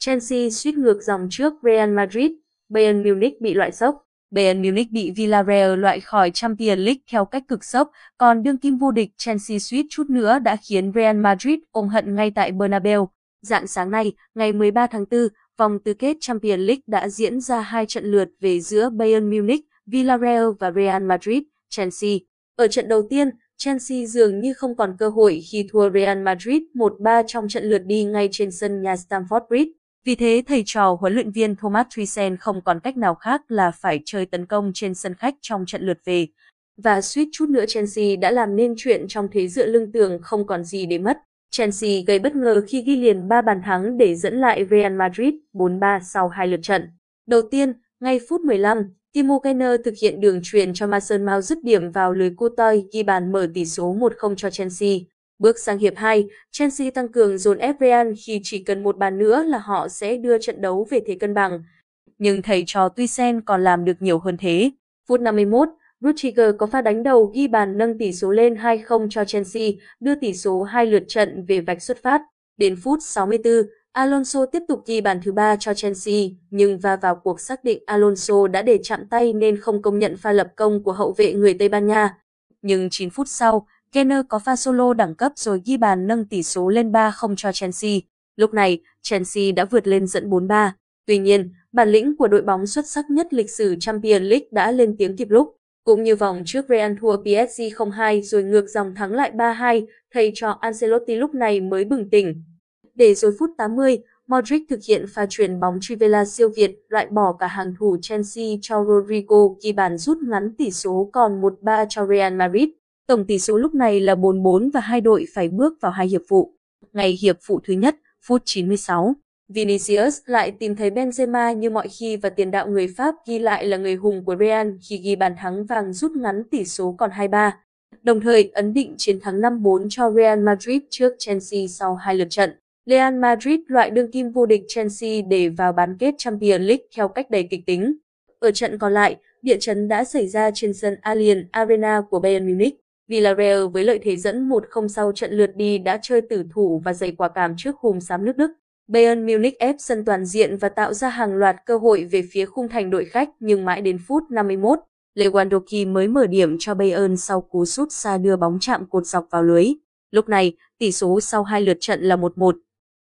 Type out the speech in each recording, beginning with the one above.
Chelsea suýt ngược dòng trước Real Madrid, Bayern Munich bị loại sốc. Bayern Munich bị Villarreal loại khỏi Champions League theo cách cực sốc, còn đương kim vô địch Chelsea suýt chút nữa đã khiến Real Madrid ôm hận ngay tại Bernabeu. Dạng sáng nay, ngày 13 tháng 4, vòng tứ kết Champions League đã diễn ra hai trận lượt về giữa Bayern Munich, Villarreal và Real Madrid, Chelsea. Ở trận đầu tiên, Chelsea dường như không còn cơ hội khi thua Real Madrid 1-3 trong trận lượt đi ngay trên sân nhà Stamford Bridge. Vì thế, thầy trò huấn luyện viên Thomas Tuchel không còn cách nào khác là phải chơi tấn công trên sân khách trong trận lượt về. Và suýt chút nữa Chelsea đã làm nên chuyện trong thế dựa lưng tường không còn gì để mất. Chelsea gây bất ngờ khi ghi liền 3 bàn thắng để dẫn lại Real Madrid 4-3 sau hai lượt trận. Đầu tiên, ngay phút 15, Timo Werner thực hiện đường truyền cho Mason Mount dứt điểm vào lưới Courtois ghi bàn mở tỷ số 1-0 cho Chelsea. Bước sang hiệp 2, Chelsea tăng cường dồn ép Real khi chỉ cần một bàn nữa là họ sẽ đưa trận đấu về thế cân bằng. Nhưng thầy trò Tuchel còn làm được nhiều hơn thế. Phút 51, Rudiger có pha đánh đầu ghi bàn nâng tỷ số lên 2-0 cho Chelsea, đưa tỷ số hai lượt trận về vạch xuất phát. Đến phút 64, Alonso tiếp tục ghi bàn thứ ba cho Chelsea, nhưng va vào cuộc xác định Alonso đã để chạm tay nên không công nhận pha lập công của hậu vệ người Tây Ban Nha. Nhưng 9 phút sau, Kenner có pha solo đẳng cấp rồi ghi bàn nâng tỷ số lên 3-0 cho Chelsea. Lúc này, Chelsea đã vượt lên dẫn 4-3. Tuy nhiên, bản lĩnh của đội bóng xuất sắc nhất lịch sử Champions League đã lên tiếng kịp lúc. Cũng như vòng trước Real thua PSG 0-2 rồi ngược dòng thắng lại 3-2, thầy trò Ancelotti lúc này mới bừng tỉnh. Để rồi phút 80, Modric thực hiện pha chuyển bóng Trivela siêu việt, loại bỏ cả hàng thủ Chelsea cho Rodrigo ghi bàn rút ngắn tỷ số còn 1-3 cho Real Madrid. Tổng tỷ số lúc này là 4-4 và hai đội phải bước vào hai hiệp phụ. Ngày hiệp phụ thứ nhất, phút 96, Vinicius lại tìm thấy Benzema như mọi khi và tiền đạo người Pháp ghi lại là người hùng của Real khi ghi bàn thắng vàng rút ngắn tỷ số còn 2-3. Đồng thời ấn định chiến thắng 5-4 cho Real Madrid trước Chelsea sau hai lượt trận. Real Madrid loại đương kim vô địch Chelsea để vào bán kết Champions League theo cách đầy kịch tính. Ở trận còn lại, địa chấn đã xảy ra trên sân Allianz Arena của Bayern Munich. Villarreal với lợi thế dẫn 1-0 sau trận lượt đi đã chơi tử thủ và giày quả cảm trước hùm xám nước Đức. Bayern Munich ép sân toàn diện và tạo ra hàng loạt cơ hội về phía khung thành đội khách nhưng mãi đến phút 51, Lewandowski mới mở điểm cho Bayern sau cú sút xa đưa bóng chạm cột dọc vào lưới. Lúc này, tỷ số sau hai lượt trận là 1-1.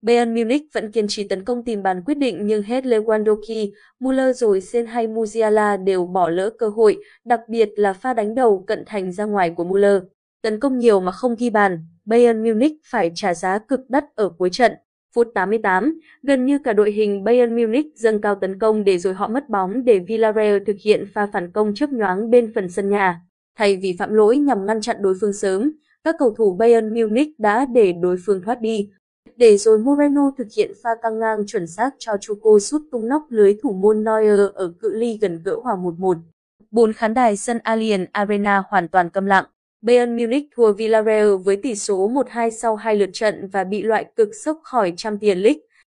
Bayern Munich vẫn kiên trì tấn công tìm bàn quyết định nhưng hết Lewandowski, Müller rồi Sen hay Musiala đều bỏ lỡ cơ hội, đặc biệt là pha đánh đầu cận thành ra ngoài của Müller. Tấn công nhiều mà không ghi bàn, Bayern Munich phải trả giá cực đắt ở cuối trận. Phút 88, gần như cả đội hình Bayern Munich dâng cao tấn công để rồi họ mất bóng để Villarreal thực hiện pha phản công chớp nhoáng bên phần sân nhà. Thay vì phạm lỗi nhằm ngăn chặn đối phương sớm, các cầu thủ Bayern Munich đã để đối phương thoát đi. Để rồi Moreno thực hiện pha căng ngang chuẩn xác cho Chuko sút tung nóc lưới thủ môn Neuer ở cự ly gần gỡ hòa 1-1. Bốn khán đài sân Allianz Arena hoàn toàn câm lặng. Bayern Munich thua Villarreal với tỷ số 1-2 sau hai lượt trận và bị loại cực sốc khỏi Champions League.